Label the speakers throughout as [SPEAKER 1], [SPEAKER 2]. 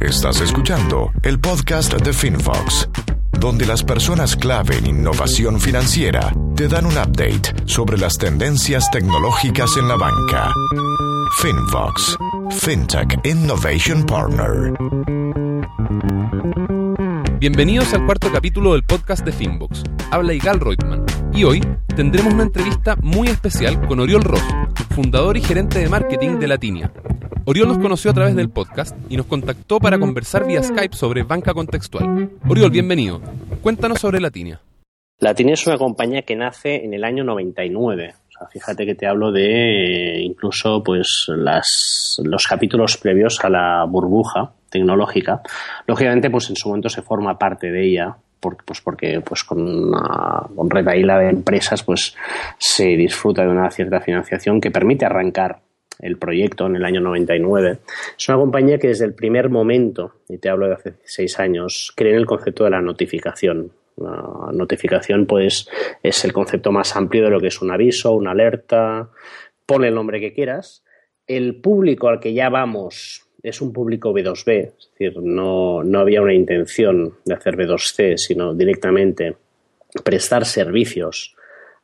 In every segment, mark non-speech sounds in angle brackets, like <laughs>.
[SPEAKER 1] Estás escuchando el podcast de FinFox, donde las personas clave en innovación financiera te dan un update sobre las tendencias tecnológicas en la banca. FinFox, FinTech Innovation Partner.
[SPEAKER 2] Bienvenidos al cuarto capítulo del podcast de Finbox. Habla Igal Reutemann y hoy tendremos una entrevista muy especial con Oriol Ross, fundador y gerente de marketing de Latinia. Oriol nos conoció a través del podcast y nos contactó para conversar vía Skype sobre banca contextual. Oriol, bienvenido. Cuéntanos sobre Latinia.
[SPEAKER 3] Latinia es una compañía que nace en el año 99. O sea, fíjate que te hablo de incluso pues las, los capítulos previos a la burbuja tecnológica. Lógicamente, pues en su momento se forma parte de ella, porque, pues porque pues con una con retaíla de empresas pues se disfruta de una cierta financiación que permite arrancar el proyecto en el año 99. Es una compañía que desde el primer momento, y te hablo de hace seis años, cree en el concepto de la notificación. La notificación, pues, es el concepto más amplio de lo que es un aviso, una alerta, pone el nombre que quieras. El público al que ya vamos es un público B2B, es decir, no, no había una intención de hacer B2C, sino directamente prestar servicios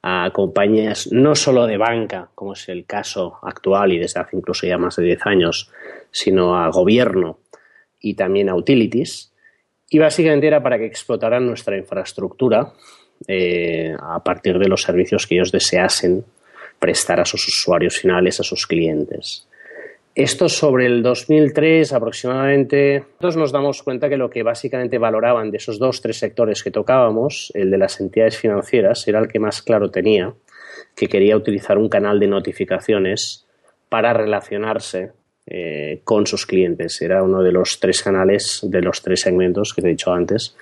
[SPEAKER 3] a compañías no solo de banca, como es el caso actual y desde hace incluso ya más de 10 años, sino a gobierno y también a utilities. Y básicamente era para que explotaran nuestra infraestructura eh, a partir de los servicios que ellos deseasen prestar a sus usuarios finales, a sus clientes. Esto sobre el 2003 aproximadamente, nosotros nos damos cuenta que lo que básicamente valoraban de esos dos, tres sectores que tocábamos, el de las entidades financieras, era el que más claro tenía, que quería utilizar un canal de notificaciones para relacionarse eh, con sus clientes. Era uno de los tres canales, de los tres segmentos que te he dicho antes,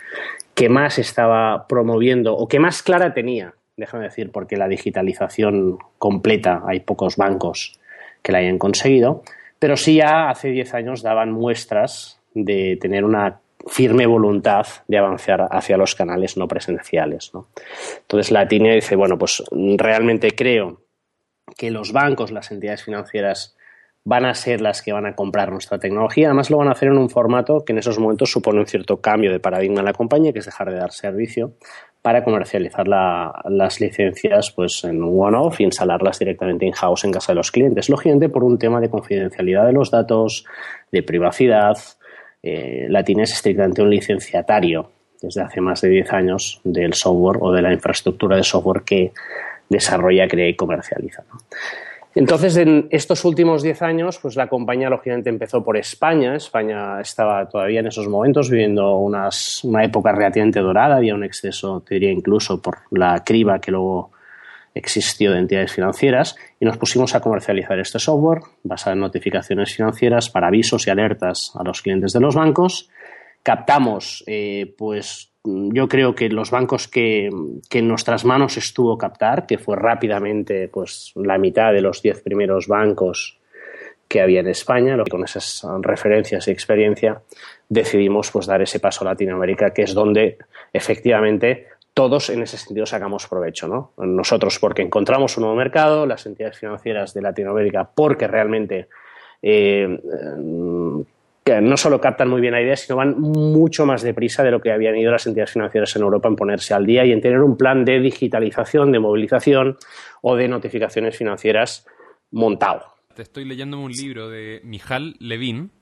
[SPEAKER 3] que más estaba promoviendo o que más clara tenía, déjame decir, porque la digitalización completa, hay pocos bancos que la hayan conseguido, pero sí ya hace 10 años daban muestras de tener una firme voluntad de avanzar hacia los canales no presenciales. ¿no? Entonces la TINE dice, bueno, pues realmente creo que los bancos, las entidades financieras van a ser las que van a comprar nuestra tecnología. Además lo van a hacer en un formato que en esos momentos supone un cierto cambio de paradigma en la compañía, que es dejar de dar servicio para comercializar las licencias pues en one-off y instalarlas directamente in-house en casa de los clientes. Lógicamente por un tema de confidencialidad de los datos, de privacidad. Eh, Latina es estrictamente un licenciatario desde hace más de 10 años del software o de la infraestructura de software que desarrolla, crea y comercializa. Entonces, en estos últimos diez años, pues la compañía lógicamente empezó por España. España estaba todavía en esos momentos viviendo una época relativamente dorada, había un exceso, te diría incluso por la criba que luego existió de entidades financieras y nos pusimos a comercializar este software basado en notificaciones financieras para avisos y alertas a los clientes de los bancos. Captamos eh, pues yo creo que los bancos que, en nuestras manos estuvo captar, que fue rápidamente pues, la mitad de los diez primeros bancos que había en España, con esas referencias y experiencia decidimos pues, dar ese paso a Latinoamérica, que es donde efectivamente todos en ese sentido sacamos provecho. ¿no? Nosotros porque encontramos un nuevo mercado, las entidades financieras de Latinoamérica porque realmente eh, que no solo captan muy bien la idea, sino van mucho más deprisa de lo que habían ido las entidades financieras en Europa en ponerse al día y en tener un plan de digitalización, de movilización o de notificaciones financieras montado.
[SPEAKER 2] Te estoy leyendo un libro de Mijal Levin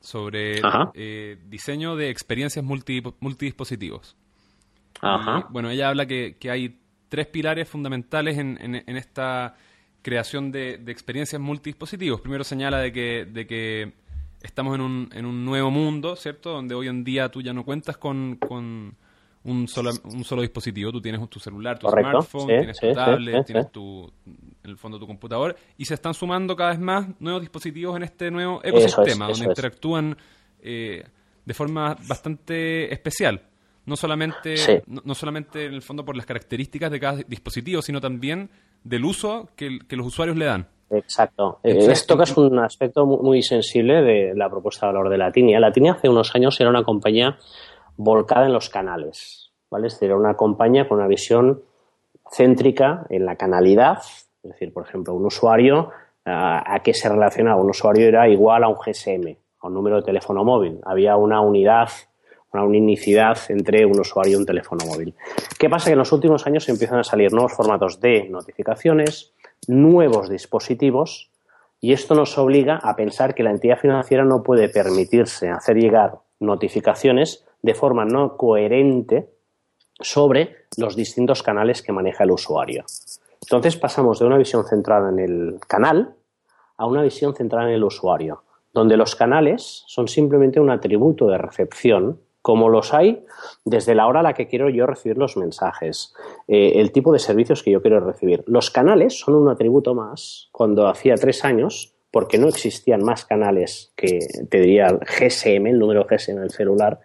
[SPEAKER 2] sobre eh, diseño de experiencias multidispositivos. bueno, ella habla que, hay tres pilares fundamentales en, esta creación de, de, experiencias multidispositivos. Primero señala de que, de que estamos en un, en un nuevo mundo, ¿cierto? Donde hoy en día tú ya no cuentas con, un, solo, un solo dispositivo. Tú tienes tu celular, tu smartphone, tienes tu tablet, tienes tu, en el fondo tu computador. Y se están sumando cada vez más nuevos dispositivos en este nuevo ecosistema, donde interactúan eh, de forma bastante especial. No solamente, no, solamente en el fondo por las características de cada dispositivo, sino también del uso que, que los usuarios le dan.
[SPEAKER 3] Exacto. Eh, esto es un aspecto muy sensible de la propuesta de valor de Latinia. Latinia hace unos años era una compañía volcada en los canales, ¿vale? Es decir, era una compañía con una visión céntrica en la canalidad, es decir, por ejemplo, un usuario, ¿a qué se relacionaba? Un usuario era igual a un GSM, a un número de teléfono móvil. Había una unidad, una unicidad entre un usuario y un teléfono móvil. ¿Qué pasa? Que en los últimos años empiezan a salir nuevos formatos de notificaciones, nuevos dispositivos, y esto nos obliga a pensar que la entidad financiera no puede permitirse hacer llegar notificaciones de forma no coherente sobre los distintos canales que maneja el usuario. Entonces pasamos de una visión centrada en el canal a una visión centrada en el usuario, donde los canales son simplemente un atributo de recepción, como los hay desde la hora a la que quiero yo recibir los mensajes, eh, el tipo de servicios que yo quiero recibir. Los canales son un atributo más cuando hacía tres años, porque no existían más canales que, te diría, GSM, el número GSM del celular,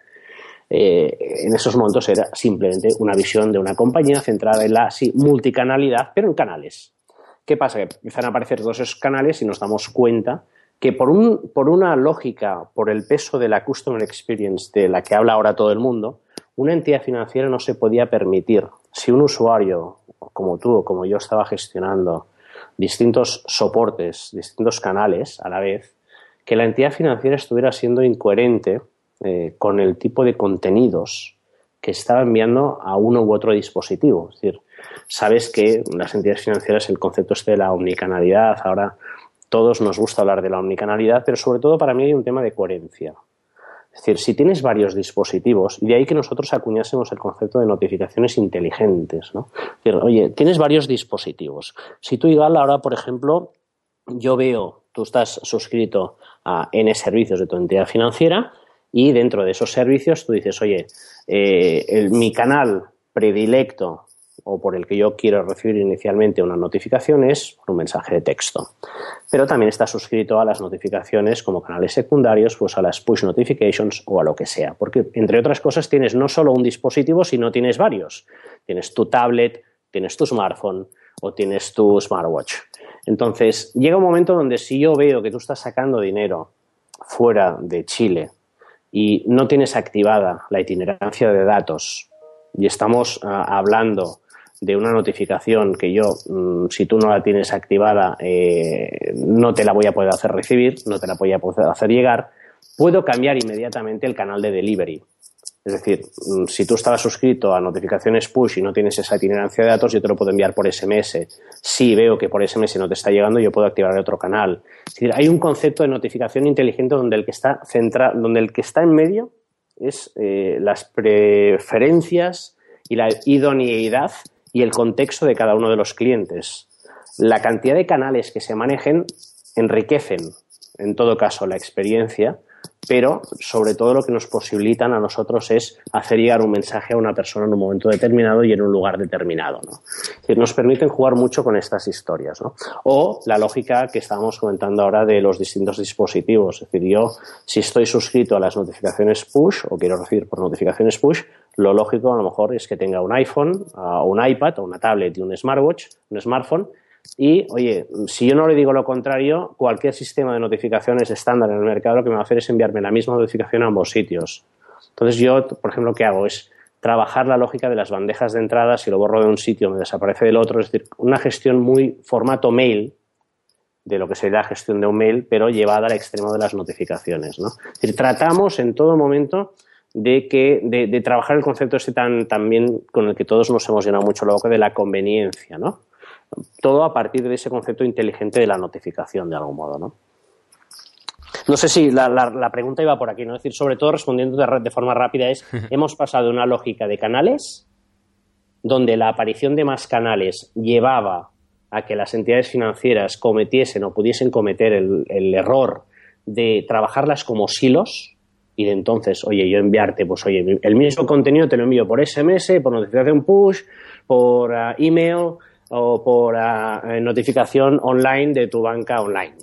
[SPEAKER 3] eh, en esos momentos era simplemente una visión de una compañía centrada en la multicanalidad, pero en canales. ¿Qué pasa? Que empiezan a aparecer todos esos canales y nos damos cuenta que por, un, por una lógica, por el peso de la customer experience de la que habla ahora todo el mundo, una entidad financiera no se podía permitir, si un usuario como tú o como yo estaba gestionando distintos soportes, distintos canales a la vez, que la entidad financiera estuviera siendo incoherente eh, con el tipo de contenidos que estaba enviando a uno u otro dispositivo. Es decir, sabes que las entidades financieras, el concepto este de la omnicanalidad, ahora todos nos gusta hablar de la omnicanalidad, pero sobre todo para mí hay un tema de coherencia. Es decir, si tienes varios dispositivos, y de ahí que nosotros acuñásemos el concepto de notificaciones inteligentes, ¿no? Es decir, oye, tienes varios dispositivos. Si tú igual ahora, por ejemplo, yo veo, tú estás suscrito a N servicios de tu entidad financiera, y dentro de esos servicios tú dices, oye, eh, mi canal predilecto o por el que yo quiero recibir inicialmente una notificación es un mensaje de texto. Pero también está suscrito a las notificaciones como canales secundarios, pues a las push notifications o a lo que sea. Porque, entre otras cosas, tienes no solo un dispositivo, sino tienes varios. Tienes tu tablet, tienes tu smartphone o tienes tu smartwatch. Entonces, llega un momento donde si yo veo que tú estás sacando dinero fuera de Chile y no tienes activada la itinerancia de datos y estamos ah, hablando de una notificación que yo, mm, si tú no la tienes activada, eh, no te la voy a poder hacer recibir, no te la voy a poder hacer llegar, puedo cambiar inmediatamente el canal de delivery. Es decir, mm, si tú estabas suscrito a notificaciones push y no tienes esa itinerancia de datos, yo te lo puedo enviar por SMS. Si veo que por SMS no te está llegando, yo puedo activar otro canal. Es decir, hay un concepto de notificación inteligente donde el que está centra, donde el que está en medio es eh, las preferencias y la idoneidad y el contexto de cada uno de los clientes. La cantidad de canales que se manejen enriquecen, en todo caso, la experiencia pero sobre todo lo que nos posibilitan a nosotros es hacer llegar un mensaje a una persona en un momento determinado y en un lugar determinado. ¿no? nos permiten jugar mucho con estas historias. ¿no? O la lógica que estábamos comentando ahora de los distintos dispositivos. Es decir, yo si estoy suscrito a las notificaciones push o quiero recibir por notificaciones push, lo lógico a lo mejor es que tenga un iPhone, o un iPad, o una tablet y un smartwatch, un smartphone, y, oye, si yo no le digo lo contrario, cualquier sistema de notificaciones estándar en el mercado lo que me va a hacer es enviarme la misma notificación a ambos sitios. Entonces yo, por ejemplo, ¿qué hago? Es trabajar la lógica de las bandejas de entrada, si lo borro de un sitio me desaparece del otro, es decir, una gestión muy formato mail, de lo que sería la gestión de un mail, pero llevada al extremo de las notificaciones. ¿no? Es decir, tratamos en todo momento de, que, de, trabajar el concepto este tan, también con el que todos nos hemos llenado mucho la boca de la conveniencia, ¿no? todo a partir de ese concepto inteligente de la notificación, de algún modo, ¿no? No sé si la, pregunta iba por aquí, ¿no? Es decir, sobre todo respondiendo de, de forma rápida es, <laughs> hemos pasado de una lógica de canales, donde la aparición de más canales llevaba a que las entidades financieras cometiesen o pudiesen cometer el, el error de trabajarlas como silos y de entonces, oye, yo enviarte, pues oye, el mismo contenido te lo envío por SMS, por notificación push, por ah, email, o por eh, notificación online de tu banca online.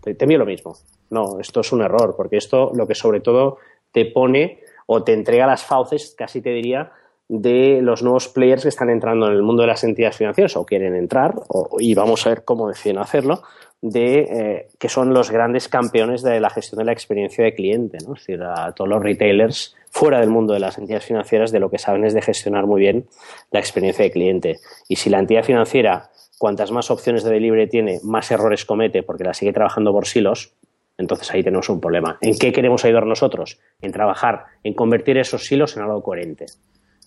[SPEAKER 3] Te, te envío lo mismo. No, esto es un error, porque esto lo que sobre todo te pone o te entrega las fauces, casi te diría, de los nuevos players que están entrando en el mundo de las entidades financieras o quieren entrar, y vamos a ver cómo deciden hacerlo, de eh, que son los grandes campeones de la gestión de la experiencia de cliente, ¿no? Es decir, a todos los retailers fuera del mundo de las entidades financieras de lo que saben es de gestionar muy bien la experiencia de cliente. Y si la entidad financiera, cuantas más opciones de delivery tiene, más errores comete porque la sigue trabajando por silos, Entonces ahí tenemos un problema. ¿En qué queremos ayudar nosotros? En trabajar, en convertir esos silos en algo coherente.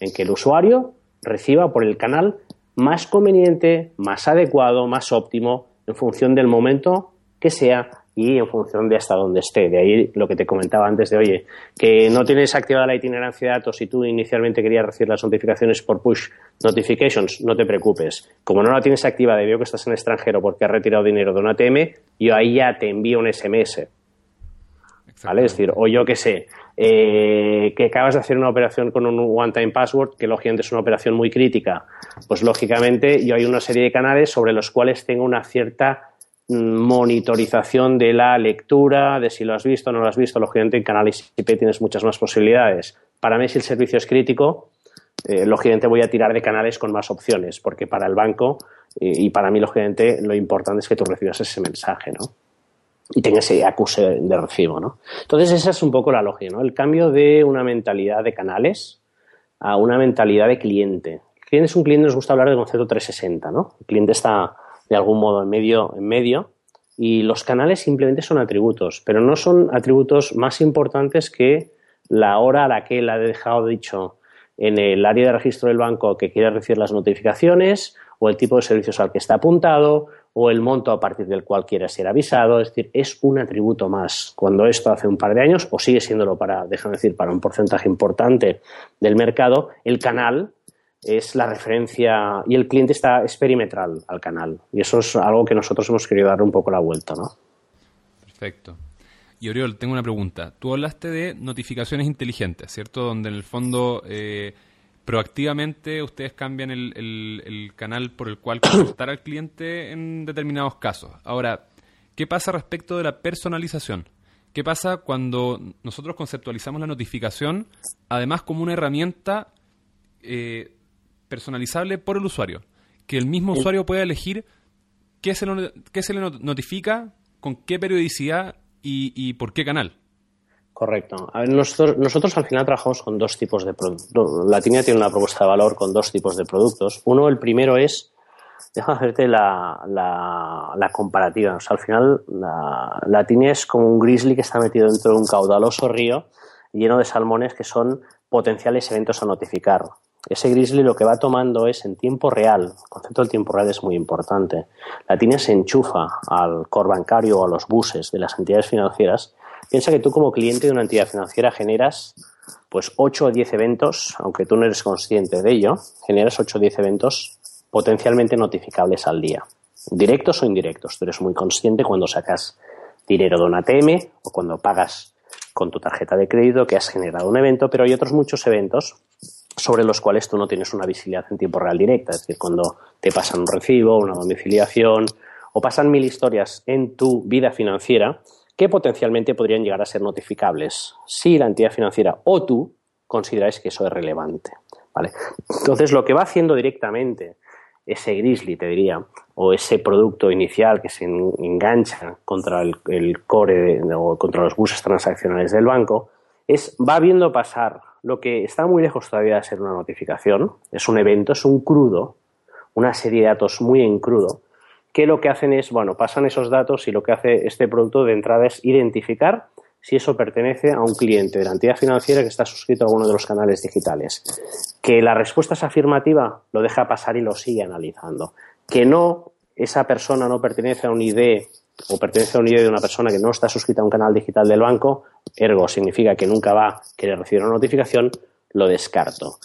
[SPEAKER 3] En que el usuario reciba por el canal más conveniente, más adecuado, más óptimo, en función del momento que sea y en función de hasta dónde esté. De ahí lo que te comentaba antes de, oye, que no tienes activada la itinerancia de datos y tú inicialmente querías recibir las notificaciones por push notifications, no te preocupes. Como no la tienes activada y veo que estás en extranjero porque has retirado dinero de un ATM, yo ahí ya te envío un SMS. ¿Vale? Es decir, o yo qué sé, eh, que acabas de hacer una operación con un one-time password, que lógicamente es una operación muy crítica, pues lógicamente yo hay una serie de canales sobre los cuales tengo una cierta monitorización de la lectura, de si lo has visto o no lo has visto. Lógicamente, en canales IP tienes muchas más posibilidades. Para mí, si el servicio es crítico, eh, lógicamente voy a tirar de canales con más opciones, porque para el banco eh, y para mí, lógicamente, lo importante es que tú recibas ese mensaje, ¿no? Y tengas ese acuse de recibo, ¿no? Entonces, esa es un poco la lógica, ¿no? El cambio de una mentalidad de canales a una mentalidad de cliente. El cliente es un cliente, nos gusta hablar de concepto 360, ¿no? El cliente está de algún modo en medio, en medio y los canales simplemente son atributos, pero no son atributos más importantes que la hora a la que él ha dejado dicho en el área de registro del banco que quiere recibir las notificaciones o el tipo de servicios al que está apuntado o el monto a partir del cual quiere ser avisado. Es decir, es un atributo más. Cuando esto hace un par de años, o sigue siéndolo para, déjame decir, para un porcentaje importante del mercado, el canal es la referencia y el cliente está es perimetral al canal. Y eso es algo que nosotros hemos querido darle un poco la vuelta, ¿no?
[SPEAKER 2] Perfecto. Y Oriol, tengo una pregunta. Tú hablaste de notificaciones inteligentes, ¿cierto? Donde en el fondo eh, proactivamente ustedes cambian el, canal por el cual <coughs> contactar al cliente en determinados casos. Ahora, ¿qué pasa respecto de la personalización? ¿Qué pasa cuando nosotros conceptualizamos la notificación, además como una herramienta eh, personalizable por el usuario. Que el mismo usuario pueda elegir qué se, se le notifica, con qué periodicidad y, por qué canal.
[SPEAKER 3] Correcto. nosotros, nosotros, al final trabajamos con dos tipos de productos. La tiene una propuesta de valor con dos tipos de productos. Uno, el primero es, déjame hacerte la, la, comparativa. O sea, al final la, la es como un grizzly que está metido dentro de un caudaloso río lleno de salmones que son potenciales eventos a notificar ese Grizzly lo que va tomando es en tiempo real. El concepto del tiempo real es muy importante. La TINE se enchufa al core bancario o a los buses de las entidades financieras. Piensa que tú como cliente de una entidad financiera generas pues 8 o 10 eventos, aunque tú no eres consciente de ello, generas 8 o 10 eventos potencialmente notificables al día. Directos o indirectos. Tú eres muy consciente cuando sacas dinero de un ATM o cuando pagas con tu tarjeta de crédito que has generado un evento, pero hay otros muchos eventos sobre los cuales tú no tienes una visibilidad en tiempo real directa. Es decir, cuando te pasan un recibo, una domiciliación o pasan mil historias en tu vida financiera que potencialmente podrían llegar a ser notificables si la entidad financiera o tú consideráis que eso es relevante. ¿vale? Entonces, lo que va haciendo directamente ese Grizzly, te diría, o ese producto inicial que se engancha contra el, el core o contra los buses transaccionales del banco, es va viendo pasar lo que está muy lejos todavía de ser una notificación, es un evento, es un crudo, una serie de datos muy en crudo, que lo que hacen es, bueno, pasan esos datos y lo que hace este producto de entrada es identificar si eso pertenece a un cliente de la entidad financiera que está suscrito a alguno de los canales digitales. Que la respuesta es afirmativa, lo deja pasar y lo sigue analizando. Que no, esa persona no pertenece a un ID o pertenece a un ID de una persona que no está suscrita a un canal digital del banco, ergo significa que nunca va a querer recibir una notificación, lo descarto.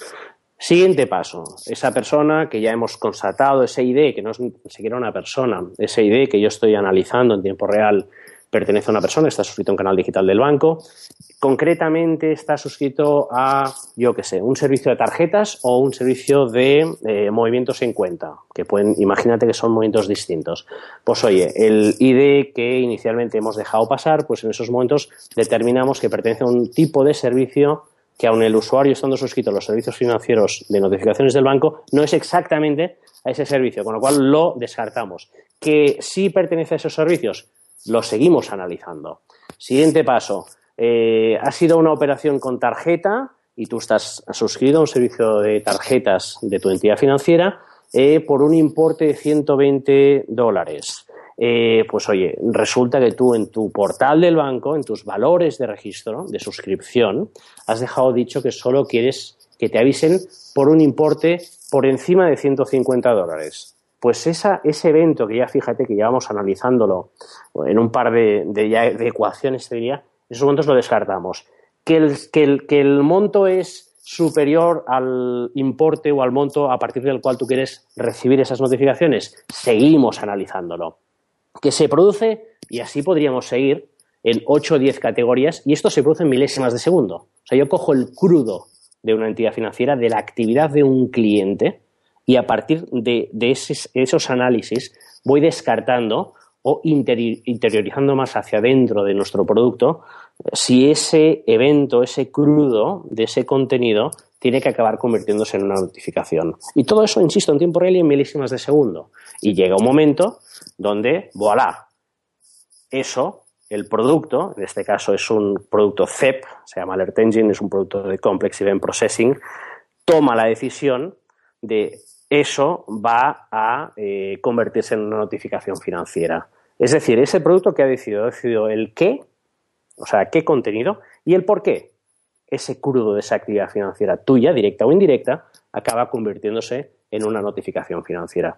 [SPEAKER 3] Siguiente paso, esa persona que ya hemos constatado, ese ID, que no es ni siquiera una persona, ese ID que yo estoy analizando en tiempo real pertenece a una persona, está suscrito a un canal digital del banco, concretamente está suscrito a, yo qué sé, un servicio de tarjetas o un servicio de eh, movimientos en cuenta, que pueden, imagínate que son movimientos distintos. Pues oye, el ID que inicialmente hemos dejado pasar, pues en esos momentos determinamos que pertenece a un tipo de servicio que aun el usuario estando suscrito a los servicios financieros de notificaciones del banco, no es exactamente a ese servicio, con lo cual lo descartamos. Que sí pertenece a esos servicios, lo seguimos analizando. Siguiente paso. Eh, ha sido una operación con tarjeta y tú estás suscrito a un servicio de tarjetas de tu entidad financiera eh, por un importe de 120 dólares. eh, pues oye, resulta que tú en tu portal del banco, en tus valores de registro, de suscripción, has dejado dicho que solo quieres que te avisen por un importe por encima de 150 dólares. Pues esa, ese evento que ya fíjate que llevamos analizándolo en un par de, de, ecuaciones, te diría, esos montos lo descartamos. Que el, que, el, que el monto es superior al importe o al monto a partir del cual tú quieres recibir esas notificaciones, seguimos analizándolo. Que se produce, y así podríamos seguir, en 8 o 10 categorías, y esto se produce en milésimas de segundo. O sea, yo cojo el crudo de una entidad financiera, de la actividad de un cliente, y a partir de, esos, análisis voy descartando o interiorizando más hacia adentro de nuestro producto si ese evento, ese crudo de ese contenido tiene que acabar convirtiéndose en una notificación. Y todo eso, insisto, en tiempo real y en milésimas de segundo. Y llega un momento donde, voilà, eso, el producto, en este caso es un producto CEP, se llama Alert Engine, es un producto de Complex Event Processing, toma la decisión de eso va a eh, convertirse en una notificación financiera. Es decir, ese producto que ha decidido, ha decidido el qué, o sea, qué contenido y el por qué. Ese crudo de esa actividad financiera tuya, directa o indirecta, acaba convirtiéndose en una notificación financiera.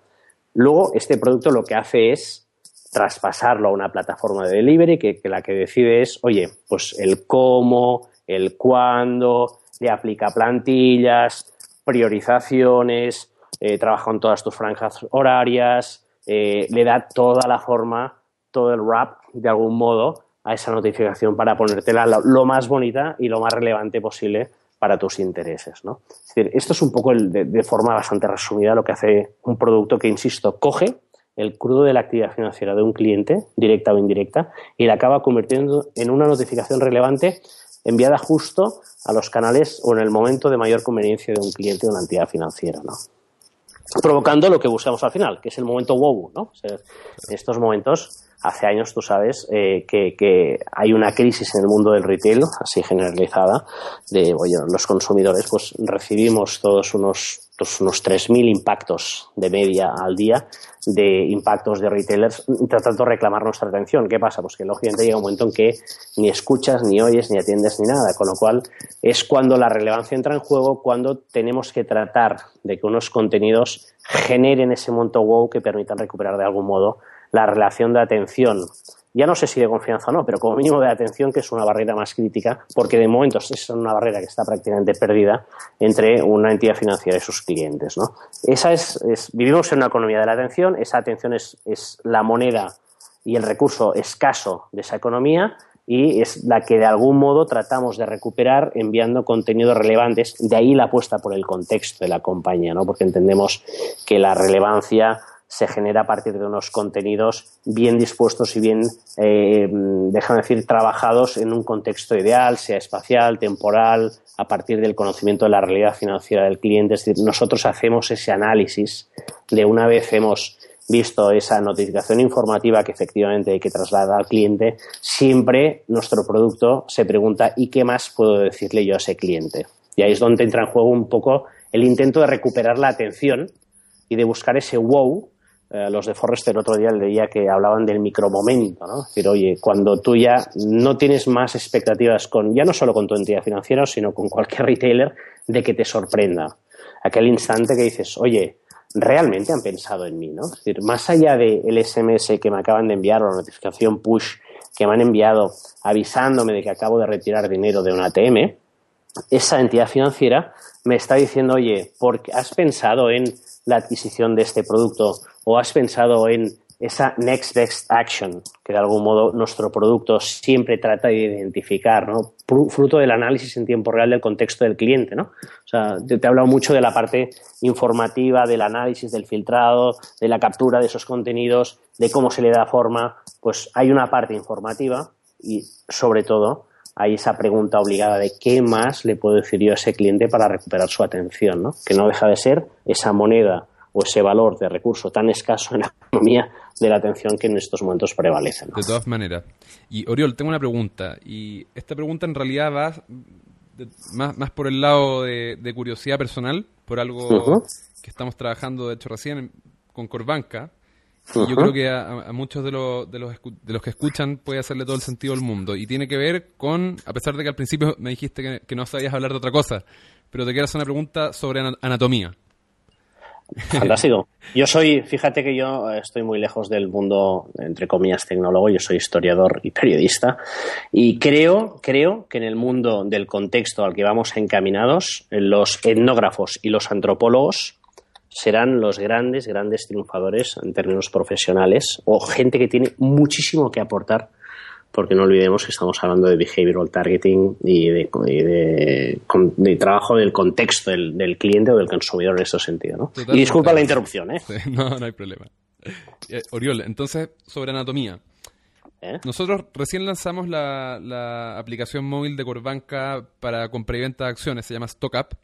[SPEAKER 3] Luego, este producto lo que hace es traspasarlo a una plataforma de delivery que, que la que decide es, oye, pues el cómo, el cuándo, le aplica plantillas, priorizaciones, eh, trabaja con todas tus franjas horarias, eh, le da toda la forma, todo el wrap de algún modo a esa notificación para ponértela lo, más bonita y lo más relevante posible para tus intereses. ¿no? Es decir, esto es un poco de, forma bastante resumida lo que hace un producto que, insisto, coge el crudo de la actividad financiera de un cliente, directa o indirecta, y la acaba convirtiendo en una notificación relevante enviada justo a los canales o en el momento de mayor conveniencia de un cliente de una entidad financiera. ¿no? Provocando lo que buscamos al final, que es el momento wow, ¿no? en estos momentos, hace años tú sabes eh, que, hay una crisis en el mundo del retail, así generalizada, de, los consumidores, pues recibimos todos unos pues, unos 3.000 impactos de media al día de impactos de retailers tratando de reclamar nuestra atención. ¿Qué pasa? Pues que lógicamente llega un momento en que ni escuchas, ni oyes, ni atiendes, ni nada. Con lo cual es cuando la relevancia entra en juego, cuando tenemos que tratar de que unos contenidos generen ese monto wow que permitan recuperar de algún modo la relación de atención ya no sé si de confianza o no, pero como mínimo de atención, que es una barrera más crítica, porque de momento es una barrera que está prácticamente perdida entre una entidad financiera y sus clientes. ¿no? Esa es, vivimos en una economía de la atención, esa atención es, es la moneda y el recurso escaso de esa economía y es la que de algún modo tratamos de recuperar enviando contenidos relevantes. De ahí la apuesta por el contexto de la compañía, ¿no? porque entendemos que la relevancia se genera a partir de unos contenidos bien dispuestos y bien, eh, déjame decir, trabajados en un contexto ideal, sea espacial, temporal, a partir del conocimiento de la realidad financiera del cliente. Es decir, nosotros hacemos ese análisis de una vez hemos visto esa notificación informativa que efectivamente hay que trasladar al cliente, siempre nuestro producto se pregunta ¿y qué más puedo decirle yo a ese cliente? Y ahí es donde entra en juego un poco el intento de recuperar la atención y de buscar ese wow eh, los de Forrester otro día leía que hablaban del micromomento, ¿no? Es decir, oye, cuando tú ya no tienes más expectativas con, ya no solo con tu entidad financiera, sino con cualquier retailer, de que te sorprenda. Aquel instante que dices, oye, realmente han pensado en mí, ¿no? Es decir, más allá del SMS que me acaban de enviar o la notificación push que me han enviado avisándome de que acabo de retirar dinero de un ATM, esa entidad financiera me está diciendo, oye, porque has pensado en la adquisición de este producto o has pensado en esa next best action que de algún modo nuestro producto siempre trata de identificar, ¿no? Fruto del análisis en tiempo real del contexto del cliente, ¿no? O sea, te, he hablado mucho de la parte informativa, del análisis, del filtrado, de la captura de esos contenidos, de cómo se le da forma. Pues hay una parte informativa y, sobre todo, hay esa pregunta obligada de qué más le puedo decir yo a ese cliente para recuperar su atención, ¿no? Que no deja de ser esa moneda o ese valor de recurso tan escaso en la economía de la atención que en estos momentos prevalece.
[SPEAKER 2] De todas maneras. Y Oriol, tengo una pregunta. Y esta pregunta en realidad va más, más, por el lado de, curiosidad personal, por algo que estamos trabajando, de hecho, recién con Corbanca. yo creo que a, muchos de, los, de, los, de los que escuchan puede hacerle todo el sentido del mundo. Y tiene que ver con, a pesar de que al principio me dijiste que, no sabías hablar de otra cosa, pero te quiero hacer una pregunta sobre anatomía. <laughs>
[SPEAKER 3] Fantástico. Yo soy, fíjate que yo estoy muy lejos del mundo, entre comillas, tecnólogo, yo soy historiador y periodista, y creo, creo que en el mundo del contexto al que vamos encaminados, los etnógrafos y los antropólogos serán los grandes, grandes triunfadores en términos profesionales o gente que tiene muchísimo que aportar porque no olvidemos que estamos hablando de behavioral targeting y de, trabajo del contexto del, cliente o del consumidor en ese sentido. ¿no? y disculpa la interrupción. ¿eh?
[SPEAKER 2] no, no hay problema. Eh, Oriol, entonces, sobre anatomía. ¿Eh? Nosotros recién lanzamos la, aplicación móvil de Corbanca para compra y venta de acciones, se llama StockUp.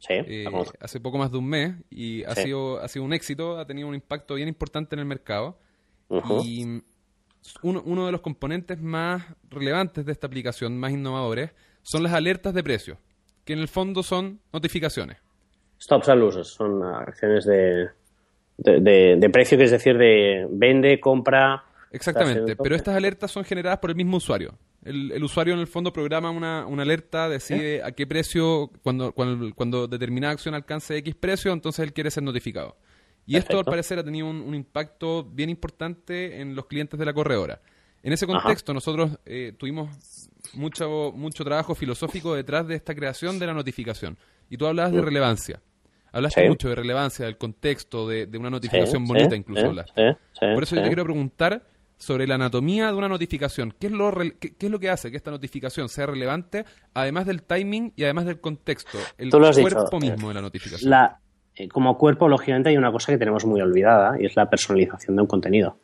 [SPEAKER 3] Sí,
[SPEAKER 2] eh, hace poco más de un mes y ha, sido, ha sido un éxito, ha tenido un impacto bien importante en el mercado. Y uno, de los componentes más relevantes de esta aplicación, más innovadores, son las alertas de precios, que en el fondo son notificaciones.
[SPEAKER 3] Stops and losses, son acciones de, de, precio, que es decir, de vende, compra.
[SPEAKER 2] Exactamente, pero estas alertas son generadas por el mismo usuario. El, usuario en el fondo programa una, una alerta, decide ¿Eh? a qué precio, cuando, cuando, cuando determinada acción alcance X precio, entonces él quiere ser notificado. Y esto al parecer ha tenido un, impacto bien importante en los clientes de la corredora. En ese contexto nosotros eh, tuvimos mucho, mucho trabajo filosófico detrás de esta creación de la notificación. Y tú hablabas de mm. relevancia. Hablaste mucho de relevancia, del contexto, de, una notificación bonita incluso. Por eso yo te quiero preguntar sobre la anatomía de una notificación. ¿Qué es, lo qué, es lo que hace que esta notificación sea relevante, además del timing y además del contexto? El cuerpo mismo de la notificación.
[SPEAKER 3] La, eh, como cuerpo, lógicamente, hay una cosa que tenemos muy olvidada y es la personalización de un contenido.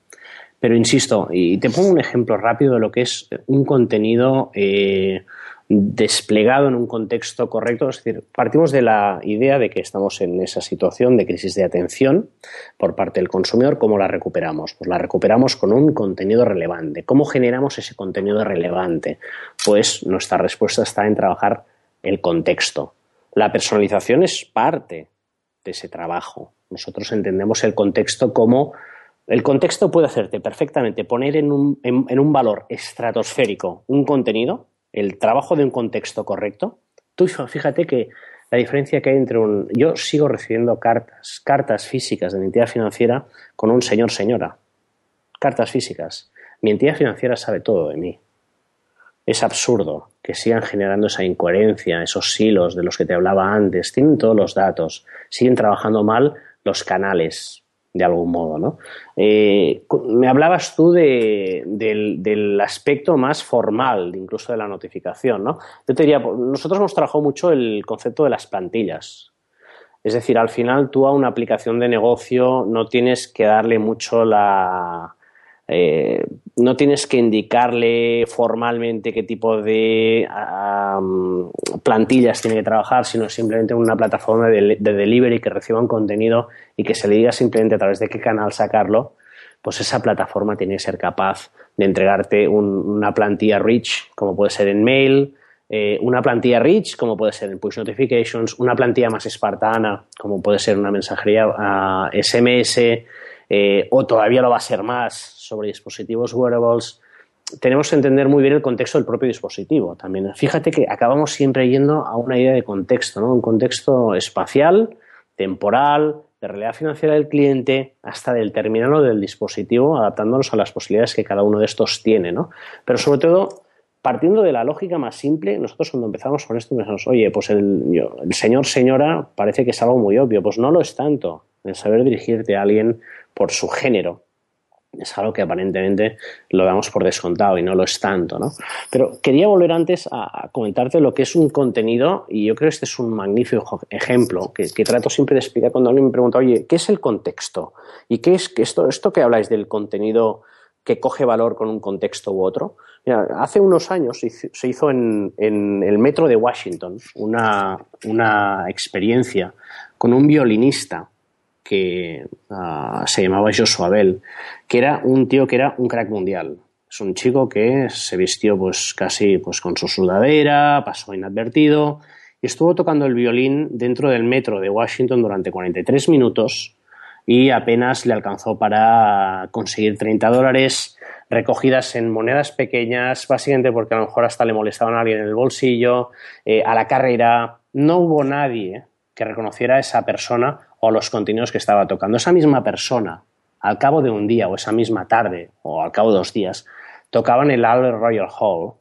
[SPEAKER 3] Pero insisto, y te pongo un ejemplo rápido de lo que es un contenido eh, desplegado en un contexto correcto. Es decir, partimos de la idea de que estamos en esa situación de crisis de atención por parte del consumidor. ¿Cómo la recuperamos? Pues la recuperamos con un contenido relevante. ¿Cómo generamos ese contenido relevante? Pues nuestra respuesta está en trabajar el contexto. La personalización es parte de ese trabajo. Nosotros entendemos el contexto como el contexto puede hacerte perfectamente poner en un, en, un, valor estratosférico un contenido, el trabajo de un contexto correcto. Tú fíjate que la diferencia que hay entre un... Yo sigo recibiendo cartas, cartas físicas de mi entidad financiera con un señor, señora. Cartas físicas. Mi entidad financiera sabe todo de mí. Es absurdo que sigan generando esa incoherencia, esos hilos de los que te hablaba antes. Tienen todos los datos. Siguen trabajando mal los canales, de algún modo, ¿no? Eh, me hablabas tú del, aspecto más formal, incluso de la notificación, ¿no? Yo te diría, nosotros hemos trabajado mucho el concepto de las plantillas. Es decir, al final tú a una aplicación de negocio no tienes que darle mucho la, eh, no tienes que indicarle formalmente qué tipo de plantillas tiene que trabajar, sino simplemente una plataforma de, delivery que reciba un contenido y que se le diga simplemente a través de qué canal sacarlo, pues esa plataforma tiene que ser capaz de entregarte una plantilla rich, como puede ser en mail, eh, una plantilla rich, como puede ser en push notifications, una plantilla más espartana, como puede ser una mensajería SMS, eh, o todavía lo va a ser más sobre dispositivos wearables, tenemos que entender muy bien el contexto del propio dispositivo también. Fíjate que acabamos siempre yendo a una idea de contexto, ¿no? Un contexto espacial, temporal, de realidad financiera del cliente, hasta del terminal o del dispositivo, adaptándonos a las posibilidades que cada uno de estos tiene, ¿no? Pero sobre todo, partiendo de la lógica más simple, nosotros cuando empezamos con esto pensamos, oye, pues el, el señor, señora, parece que es algo muy obvio. Pues no lo es tanto. El saber dirigirte a alguien por su género, es algo que aparentemente lo damos por descontado y no lo es tanto, ¿no? Pero quería volver antes a, comentarte lo que es un contenido y yo creo que este es un magnífico ejemplo que, trato siempre de explicar cuando alguien me pregunta, oye, ¿qué es el contexto? ¿Y qué es esto, esto que habláis del contenido que coge valor con un contexto u otro? Hace unos años se hizo en, el metro de Washington una, experiencia con un violinista que ah, se llamaba Joshua Bell, que era un tío que era un crack mundial. Es un chico que se vistió pues casi pues con su sudadera, pasó inadvertido y estuvo tocando el violín dentro del metro de Washington durante 43 minutos y apenas le alcanzó para conseguir 30 dólares recogidas en monedas pequeñas, básicamente porque a lo mejor hasta le molestaban a alguien en el bolsillo, eh, a la carrera. No hubo nadie que reconociera a esa persona o los contenidos que estaba tocando. Esa misma persona, al cabo de un día o esa misma tarde o al cabo de dos días, tocaba en el Albert Royal Hall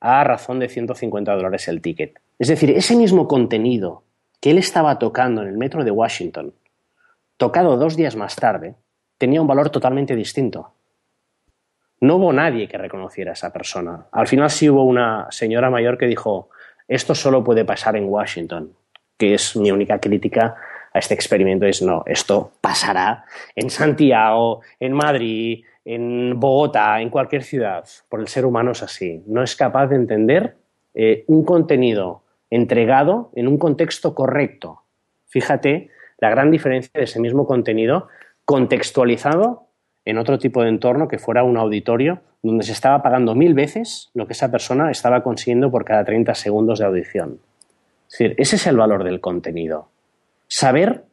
[SPEAKER 3] a razón de 150 dólares el ticket. Es decir, ese mismo contenido que él estaba tocando en el metro de Washington, tocado dos días más tarde, tenía un valor totalmente distinto. No hubo nadie que reconociera a esa persona. Al final sí hubo una señora mayor que dijo, esto solo puede pasar en Washington, que es mi única crítica a este experimento, es no, esto pasará en Santiago, en Madrid, en Bogotá, en cualquier ciudad, por el ser humano es así. No es capaz de entender eh, un contenido entregado en un contexto correcto. Fíjate la gran diferencia de ese mismo contenido contextualizado en otro tipo de entorno que fuera un auditorio donde se estaba pagando mil veces lo que esa persona estaba consiguiendo por cada 30 segundos de audición. Es decir, ese es el valor del contenido. Saber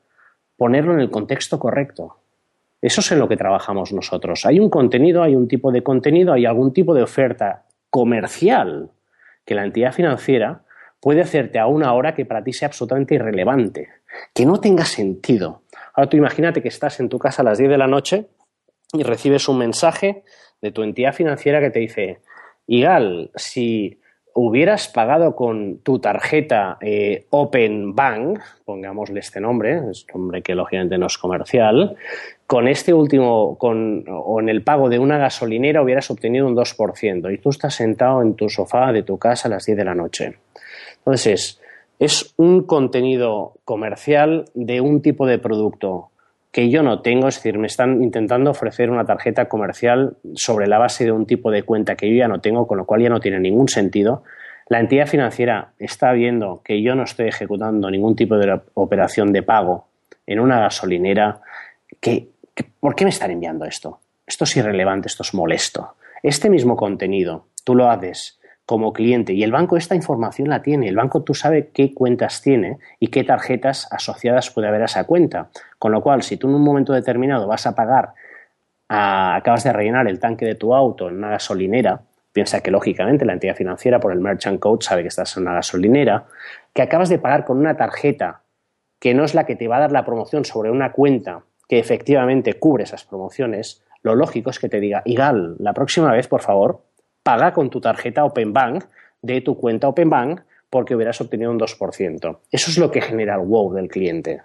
[SPEAKER 3] ponerlo en el contexto correcto. Eso es en lo que trabajamos nosotros. Hay un contenido, hay un tipo de contenido, hay algún tipo de oferta comercial que la entidad financiera puede hacerte a una hora que para ti sea absolutamente irrelevante, que no tenga sentido. Ahora tú imagínate que estás en tu casa a las 10 de la noche y recibes un mensaje de tu entidad financiera que te dice, Igal, si hubieras pagado con tu tarjeta eh, Open Bank, pongámosle este nombre, es un nombre que lógicamente no es comercial, con este último, con, o en el pago de una gasolinera hubieras obtenido un 2%, y tú estás sentado en tu sofá de tu casa a las 10 de la noche. Entonces, es un contenido comercial de un tipo de producto que yo no tengo, es decir, me están intentando ofrecer una tarjeta comercial sobre la base de un tipo de cuenta que yo ya no tengo, con lo cual ya no tiene ningún sentido. La entidad financiera está viendo que yo no estoy ejecutando ningún tipo de operación de pago en una gasolinera. ¿Por qué me están enviando esto? Esto es irrelevante, esto es molesto. Este mismo contenido, tú lo haces como cliente y el banco esta información la tiene. El banco tú sabe qué cuentas tiene y qué tarjetas asociadas puede haber a esa cuenta. Con lo cual, si tú en un momento determinado vas a pagar, acabas de rellenar el tanque de tu auto en una gasolinera, piensa que lógicamente la entidad financiera por el merchant code sabe que estás en una gasolinera, que acabas de pagar con una tarjeta que no es la que te va a dar la promoción sobre una cuenta que efectivamente cubre esas promociones, lo lógico es que te diga, Igal, la próxima vez, por favor, paga con tu tarjeta Open Bank de tu cuenta Open Bank porque hubieras obtenido un 2%. Eso es lo que genera el wow del cliente.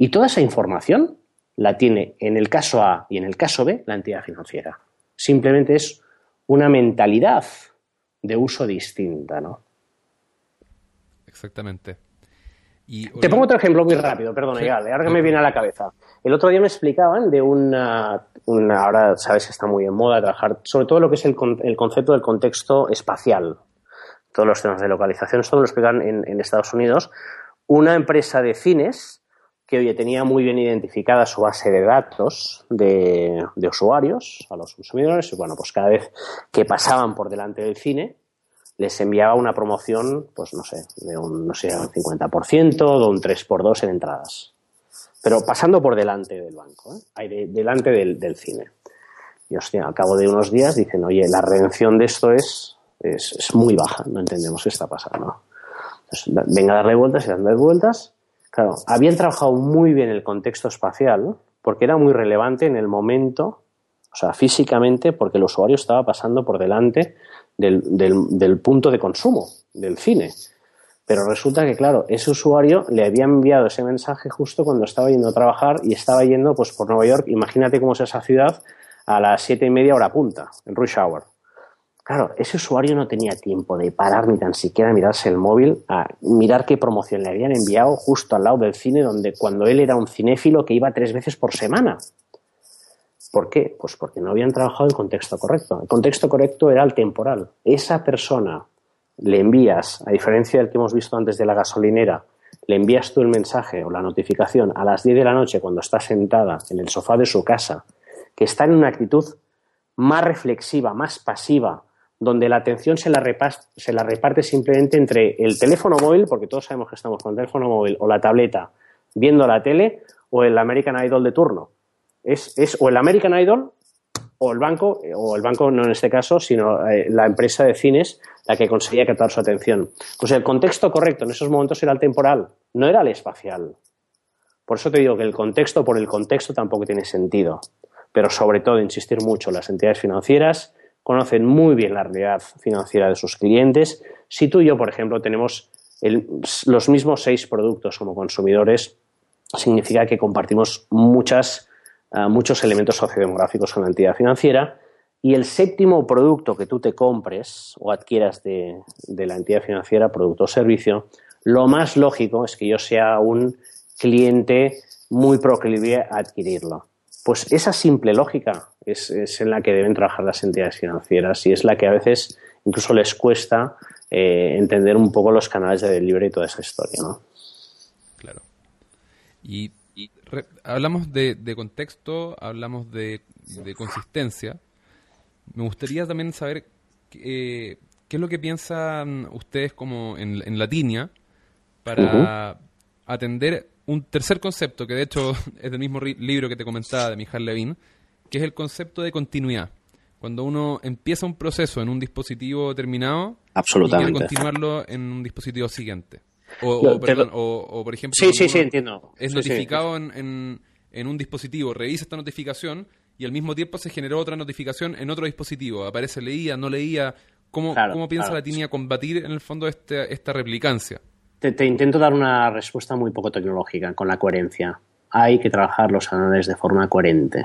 [SPEAKER 3] Y toda esa información la tiene en el caso A y en el caso B la entidad financiera. Simplemente es una mentalidad de uso distinta, ¿no?
[SPEAKER 2] Exactamente.
[SPEAKER 3] Te pongo otro ejemplo muy rápido, perdona, ahora que me viene a la cabeza. El otro día me explicaban de una, ahora sabes que está muy en moda trabajar, sobre todo lo que es el, concepto del contexto espacial. Todos los temas de localización, esto lo explican en, Estados Unidos. Una empresa de cines que, oye, tenía muy bien identificada su base de datos de, de usuarios a los consumidores y, bueno, pues cada vez que pasaban por delante del cine, les enviaba una promoción, pues no sé, de un, no sé, un 50%, de un 3x2 en entradas. Pero pasando por delante del banco, ¿eh? delante del, cine. Y hostia, al cabo de unos días dicen, oye, la redención de esto es, es, muy baja, no entendemos qué está pasando. venga a darle vueltas y darle vueltas. Claro, habían trabajado muy bien el contexto espacial porque era muy relevante en el momento, o sea, físicamente, porque el usuario estaba pasando por delante del, punto de consumo del cine. Pero resulta que, claro, ese usuario le había enviado ese mensaje justo cuando estaba yendo a trabajar y estaba yendo pues, por Nueva York. Imagínate cómo es esa ciudad a las siete y media hora punta, en rush hour. Claro, ese usuario no tenía tiempo de parar ni tan siquiera mirarse el móvil a mirar qué promoción le habían enviado justo al lado del cine, donde cuando él era un cinéfilo que iba tres veces por semana. ¿Por qué? Pues porque no habían trabajado el contexto correcto. El contexto correcto era el temporal. Esa persona le envías, a diferencia del que hemos visto antes de la gasolinera, le envías tú el mensaje o la notificación a las 10 de la noche cuando está sentada en el sofá de su casa, que está en una actitud más reflexiva, más pasiva, donde la atención se la, se la reparte simplemente entre el teléfono móvil, porque todos sabemos que estamos con el teléfono móvil o la tableta viendo la tele, o el American Idol de turno. Es, es o el American Idol o el banco, o el banco no en este caso, sino eh, la empresa de cines la que conseguía captar su atención. Pues el contexto correcto en esos momentos era el temporal, no era el espacial. Por eso te digo que el contexto por el contexto tampoco tiene sentido. Pero sobre todo, insistir mucho, las entidades financieras conocen muy bien la realidad financiera de sus clientes. Si tú y yo, por ejemplo, tenemos los mismos seis productos como consumidores, significa que compartimos muchas muchos elementos sociodemográficos con la entidad financiera. Y el séptimo producto que tú te compres o adquieras de, la entidad financiera, producto o servicio, lo más lógico es que yo sea un cliente muy proclive a adquirirlo. Pues esa simple lógica es, en la que deben trabajar las entidades financieras y es la que a veces incluso les cuesta eh, entender un poco los canales de delivery y toda esa historia, ¿no?
[SPEAKER 2] Claro. Y hablamos de, contexto, hablamos de, consistencia. Me gustaría también saber eh, qué es lo que piensan ustedes como en, en Latinia para atender un tercer concepto, que de hecho <laughs> es del mismo libro que te comentaba de Michal Levin, que es el concepto de continuidad. Cuando uno empieza un proceso en un dispositivo terminado
[SPEAKER 3] Absolutamente.
[SPEAKER 2] y quiere continuarlo en un dispositivo siguiente. O, por ejemplo,
[SPEAKER 3] sí, sí, sí, entiendo.
[SPEAKER 2] es notificado En, en, un dispositivo, revisa esta notificación y al mismo tiempo se generó otra notificación en otro dispositivo. Aparece leía, no leía. ¿Cómo, cómo piensa la TINIA combatir en el fondo este, esta replicancia?
[SPEAKER 3] Te, te, intento dar una respuesta muy poco tecnológica, con la coherencia. Hay que trabajar los canales de forma coherente.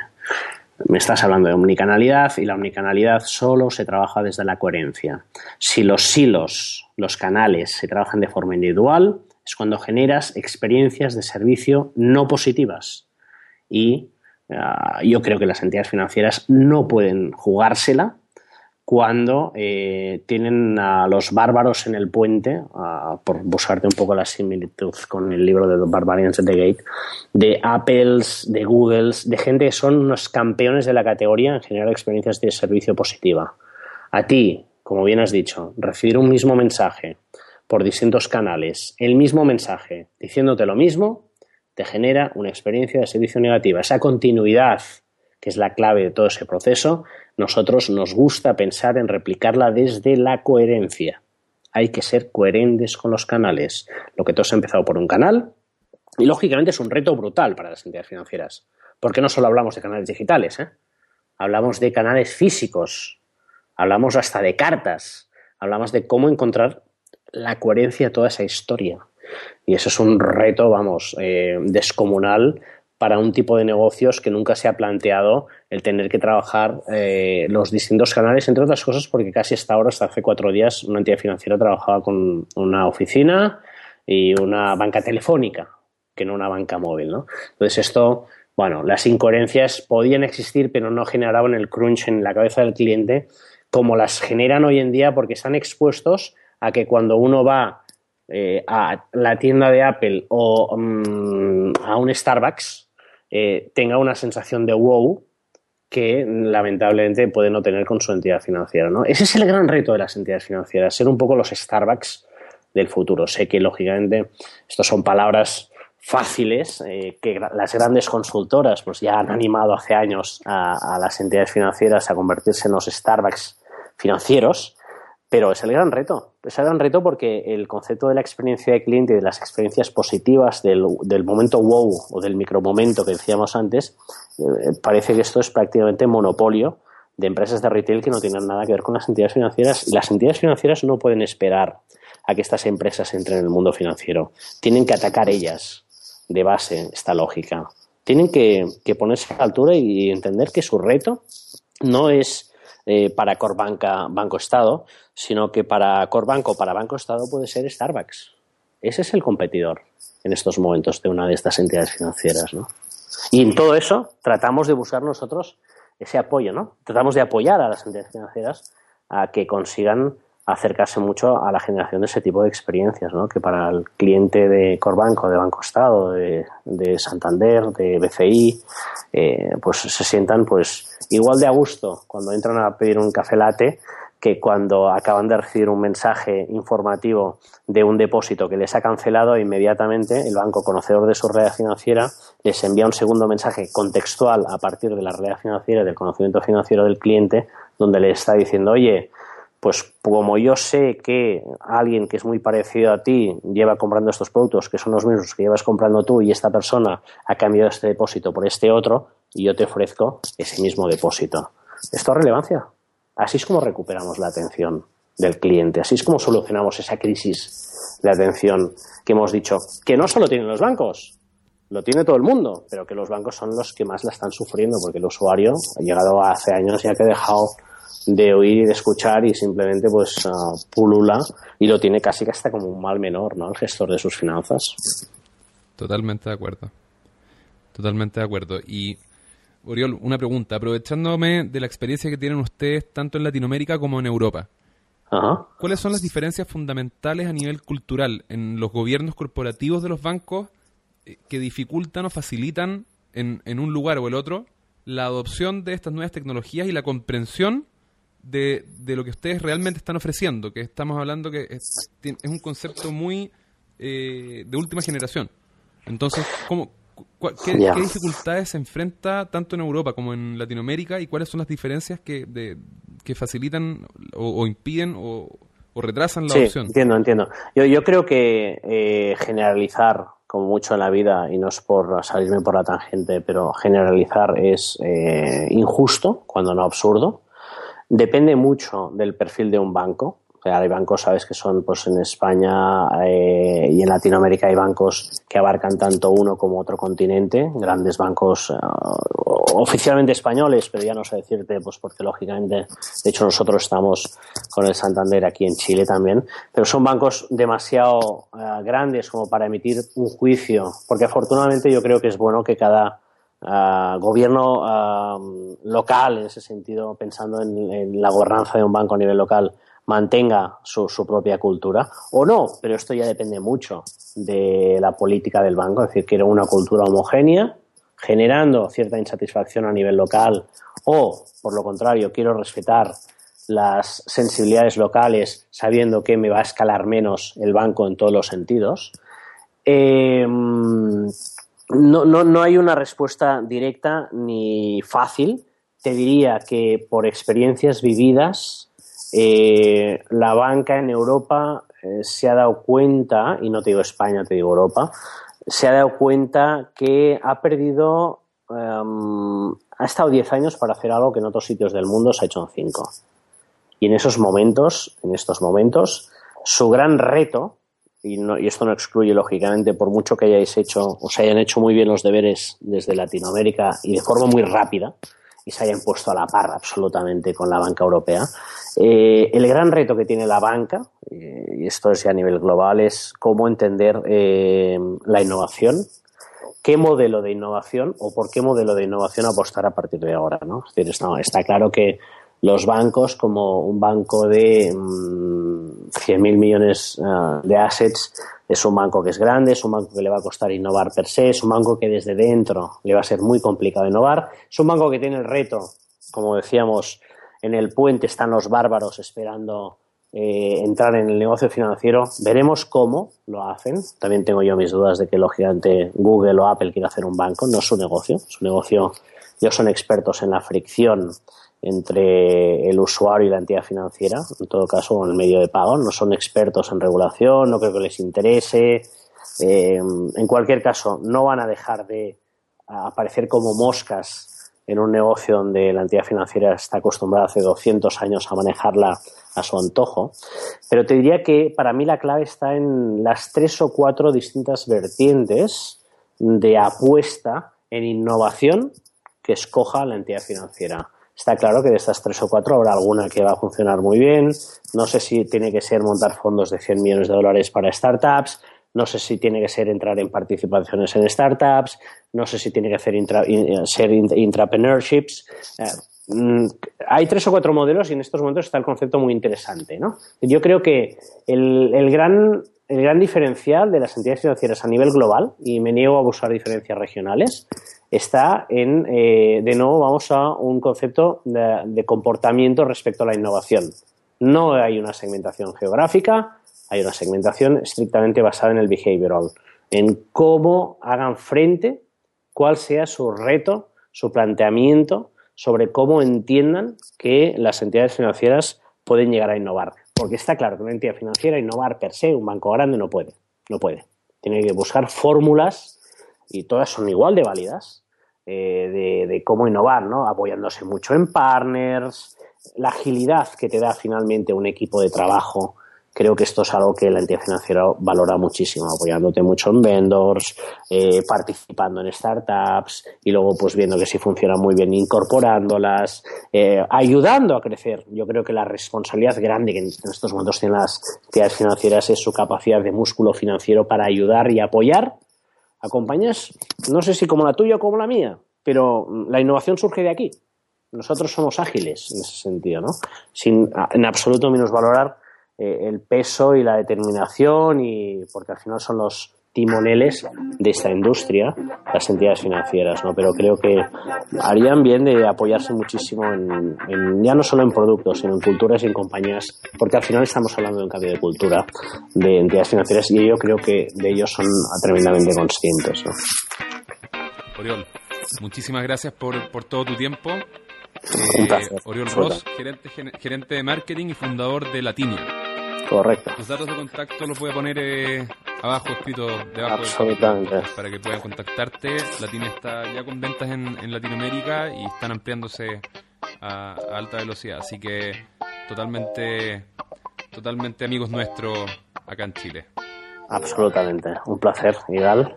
[SPEAKER 3] Me estás hablando de omnicanalidad y la omnicanalidad solo se trabaja desde la coherencia. Si los silos, los canales, se trabajan de forma individual, es cuando generas experiencias de servicio no positivas. Y ah, yo creo que las entidades financieras no pueden jugársela cuando eh, tienen a los bárbaros en el puente, por buscarte un poco la similitud con el libro de The Barbarians at the Gate, de Apples, de Googles, de gente que son unos campeones de la categoría en generar experiencias de servicio positiva. A ti, como bien has dicho, recibir un mismo mensaje por distintos canales, el mismo mensaje diciéndote lo mismo, te genera una experiencia de servicio negativa. Esa continuidad, que es la clave de todo ese proceso, nosotros nos gusta pensar en replicarla desde la coherencia. Hay que ser coherentes con los canales. Lo que todos ha empezado por un canal y lógicamente es un reto brutal para las entidades financieras. Porque no solo hablamos de canales digitales, ¿eh? hablamos de canales físicos, hablamos hasta de cartas, hablamos de cómo encontrar la coherencia de toda esa historia. Y eso es un reto, vamos, eh, descomunal para un tipo de negocios que nunca se ha planteado el tener que trabajar eh, los distintos canales, entre otras cosas porque casi hasta ahora, hasta hace cuatro días, una entidad financiera trabajaba con una oficina y una banca telefónica, que no una banca móvil, ¿no? Entonces esto, bueno, las incoherencias podían existir, pero no generaban el crunch en la cabeza del cliente como las generan hoy en día porque están expuestos a que cuando uno va eh, a la tienda de Apple o mm, a un Starbucks, eh, tenga una sensación de wow que lamentablemente puede no tener con su entidad financiera. ¿no? Ese es el gran reto de las entidades financieras, ser un poco los Starbucks del futuro. Sé que, lógicamente, estas son palabras fáciles eh, que las grandes consultoras pues ya han animado hace años a, las entidades financieras a convertirse en los Starbucks financieros, pero es el gran reto. Es el gran reto porque el concepto de la experiencia de cliente y de las experiencias positivas del, momento wow o del micromomento que decíamos antes, eh, parece que esto es prácticamente monopolio de empresas de retail que no tienen nada que ver con las entidades financieras. Las entidades financieras no pueden esperar a que estas empresas entren en el mundo financiero. Tienen que atacar ellas de base esta lógica. Tienen que, que ponerse a la altura y entender que su reto no es eh, para Corbanca Banco Estado, sino que para Corbanco para Banco Estado puede ser Starbucks. Ese es el competidor en estos momentos de una de estas entidades financieras, ¿no? Y en todo eso tratamos de buscar nosotros ese apoyo, ¿no? Tratamos de apoyar a las entidades financieras a que consigan acercarse mucho a la generación de ese tipo de experiencias, ¿no? Que para el cliente de Corbanco, de Banco Estado, de, Santander, de BCI, eh, pues se sientan pues igual de a gusto cuando entran a pedir un café latte que cuando acaban de recibir un mensaje informativo de un depósito que les ha cancelado, inmediatamente el banco conocedor de su realidad financiera les envía un segundo mensaje contextual a partir de la realidad financiera y del conocimiento financiero del cliente, donde le está diciendo, oye, pues como yo sé que alguien que es muy parecido a ti lleva comprando estos productos, que son los mismos que llevas comprando tú y esta persona ha cambiado este depósito por este otro, y yo te ofrezco ese mismo depósito. ¿Esto es relevancia? Así es como recuperamos la atención del cliente, así es como solucionamos esa crisis de atención que hemos dicho, que no solo tienen los bancos, lo tiene todo el mundo, pero que los bancos son los que más la están sufriendo porque el usuario ha llegado hace años ya que ha dejado de oír y de escuchar y simplemente pues ah, pulula y lo tiene casi que hasta como un mal menor, ¿no? El gestor de sus finanzas.
[SPEAKER 2] Totalmente de acuerdo. Totalmente de acuerdo. Y Oriol, una pregunta, aprovechándome de la experiencia que tienen ustedes tanto en Latinoamérica como en Europa. ¿Cuáles son las diferencias fundamentales a nivel cultural en los gobiernos corporativos de los bancos eh, que dificultan o facilitan en, en un lugar o el otro la adopción de estas nuevas tecnologías y la comprensión de, de, lo que ustedes realmente están ofreciendo, que estamos hablando que es, es un concepto muy eh, de última generación. Entonces, ¿cómo, qué, dificultades se enfrenta tanto en Europa como en Latinoamérica y cuáles son las diferencias que, que facilitan o, impiden o, retrasan la
[SPEAKER 3] sí,
[SPEAKER 2] adopción?
[SPEAKER 3] Entiendo, entiendo. Yo, yo creo que eh, generalizar como mucho en la vida, y no es por salirme por la tangente, pero generalizar es eh, injusto, cuando no absurdo. Depende mucho del perfil de un banco. Hay bancos, sabes, que son pues en España eh, y en Latinoamérica hay bancos que abarcan tanto uno como otro continente, grandes bancos eh, oficialmente españoles, pero ya no sé decirte, pues porque lógicamente, de hecho nosotros estamos con el Santander aquí en Chile también, pero son bancos demasiado eh, grandes como para emitir un juicio, porque afortunadamente yo creo que es bueno que cada gobierno local, en ese sentido, pensando en, la gobernanza de un banco a nivel local, mantenga su, propia cultura o no, pero esto ya depende mucho de la política del banco, es decir, quiero una cultura homogénea generando cierta insatisfacción a nivel local o, por lo contrario, quiero respetar las sensibilidades locales sabiendo que me va a escalar menos el banco en todos los sentidos. Eh, no, no, no hay una respuesta directa ni fácil. Te diría que por experiencias vividas eh, la banca en Europa eh, se ha dado cuenta, y no te digo España, te digo Europa, se ha dado cuenta que ha perdido, em, ha estado 10 años para hacer algo que en otros sitios del mundo se ha hecho en 5. Y en esos momentos, en estos momentos, su gran reto, y, y, esto no excluye lógicamente por mucho que hayáis hecho o se hayan hecho muy bien los deberes desde Latinoamérica y de forma muy rápida, y se hayan puesto a la par absolutamente con la banca europea. Eh, el gran reto que tiene la banca, eh, y esto es ya a nivel global, es cómo entender eh, la innovación, qué modelo de innovación o por qué modelo de innovación apostar a partir de ahora. ¿no? Es decir, está, claro que los bancos, como un banco de 100.000 mm, millones de assets, es un banco que es grande, es un banco que le va a costar innovar per se, es un banco que desde dentro le va a ser muy complicado innovar, es un banco que tiene el reto, como decíamos, en el puente están los bárbaros esperando eh, entrar en el negocio financiero. Veremos cómo lo hacen. También tengo yo mis dudas de que, lógicamente, Google o Apple quiera hacer un banco. No es su negocio. Su negocio, ellos son expertos en la fricción entre el usuario y la entidad financiera, en todo caso, en el medio de pago. No son expertos en regulación, no creo que les interese. Eh, en cualquier caso, no van a dejar de aparecer como moscas en un negocio donde la entidad financiera está acostumbrada hace 200 años a manejarla a su antojo. Pero te diría que para mí la clave está en las tres o cuatro distintas vertientes de apuesta en innovación que escoja la entidad financiera. Está claro que de estas tres o cuatro habrá alguna que va a funcionar muy bien. No sé si tiene que ser montar fondos de 100 millones de dólares para startups. No sé si tiene que ser entrar en participaciones en startups. No sé si tiene que ser, ser intrapreneurships. Mm, hay tres o cuatro modelos y en estos momentos está el concepto muy interesante. ¿no? Yo creo que el, gran, diferencial de las entidades financieras a nivel global, y me niego a buscar diferencias regionales, está en, eh, de nuevo, vamos a un concepto de, comportamiento respecto a la innovación. No hay una segmentación geográfica, hay una segmentación estrictamente basada en el behavioral, en cómo hagan frente, cuál sea su reto, su planteamiento sobre cómo entiendan que las entidades financieras pueden llegar a innovar. Porque está claro que una entidad financiera innovar per se, un banco grande no puede, no puede. Tiene que buscar fórmulas y todas son igual de válidas eh, de, cómo innovar, ¿no? Apoyándose mucho en partners, la agilidad que te da finalmente un equipo de trabajo creo que esto es algo que la entidad financiera valora muchísimo, apoyándote mucho en vendors, eh, participando en startups y luego pues viendo que si funcionan muy bien incorporándolas, eh, ayudando a crecer. Yo creo que la responsabilidad grande que en estos momentos tienen las entidades financieras es su capacidad de músculo financiero para ayudar y apoyar a compañías, no sé si como la tuya o como la mía, pero la innovación surge de aquí. Nosotros somos ágiles en ese sentido, ¿no? Sin en absoluto menos valorar eh, el peso y la determinación y porque al final son los timoneles de esta industria, las entidades financieras, ¿no? Pero creo que harían bien de apoyarse muchísimo en, ya no solo en productos, sino en culturas y en compañías, porque al final estamos hablando de un cambio de cultura de entidades financieras y yo creo que de ellos son tremendamente conscientes, ¿no?
[SPEAKER 2] Oriol, muchísimas gracias por, por todo tu tiempo.
[SPEAKER 3] Un placer.
[SPEAKER 2] Oriol Ross, gerente, gerente de marketing y fundador de Latinia.
[SPEAKER 3] Correcto.
[SPEAKER 2] Los datos de contacto los voy a poner eh, abajo, escrito debajo.
[SPEAKER 3] Absolutamente.
[SPEAKER 2] para que puedan contactarte. Latina está ya con ventas en, Latinoamérica y están ampliándose a, alta velocidad. Así que totalmente, totalmente amigos nuestros acá en Chile.
[SPEAKER 3] Absolutamente. Un placer, Igal.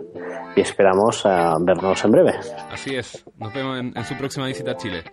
[SPEAKER 3] Y esperamos eh, vernos en breve.
[SPEAKER 2] Así es. Nos vemos en su próxima visita a Chile.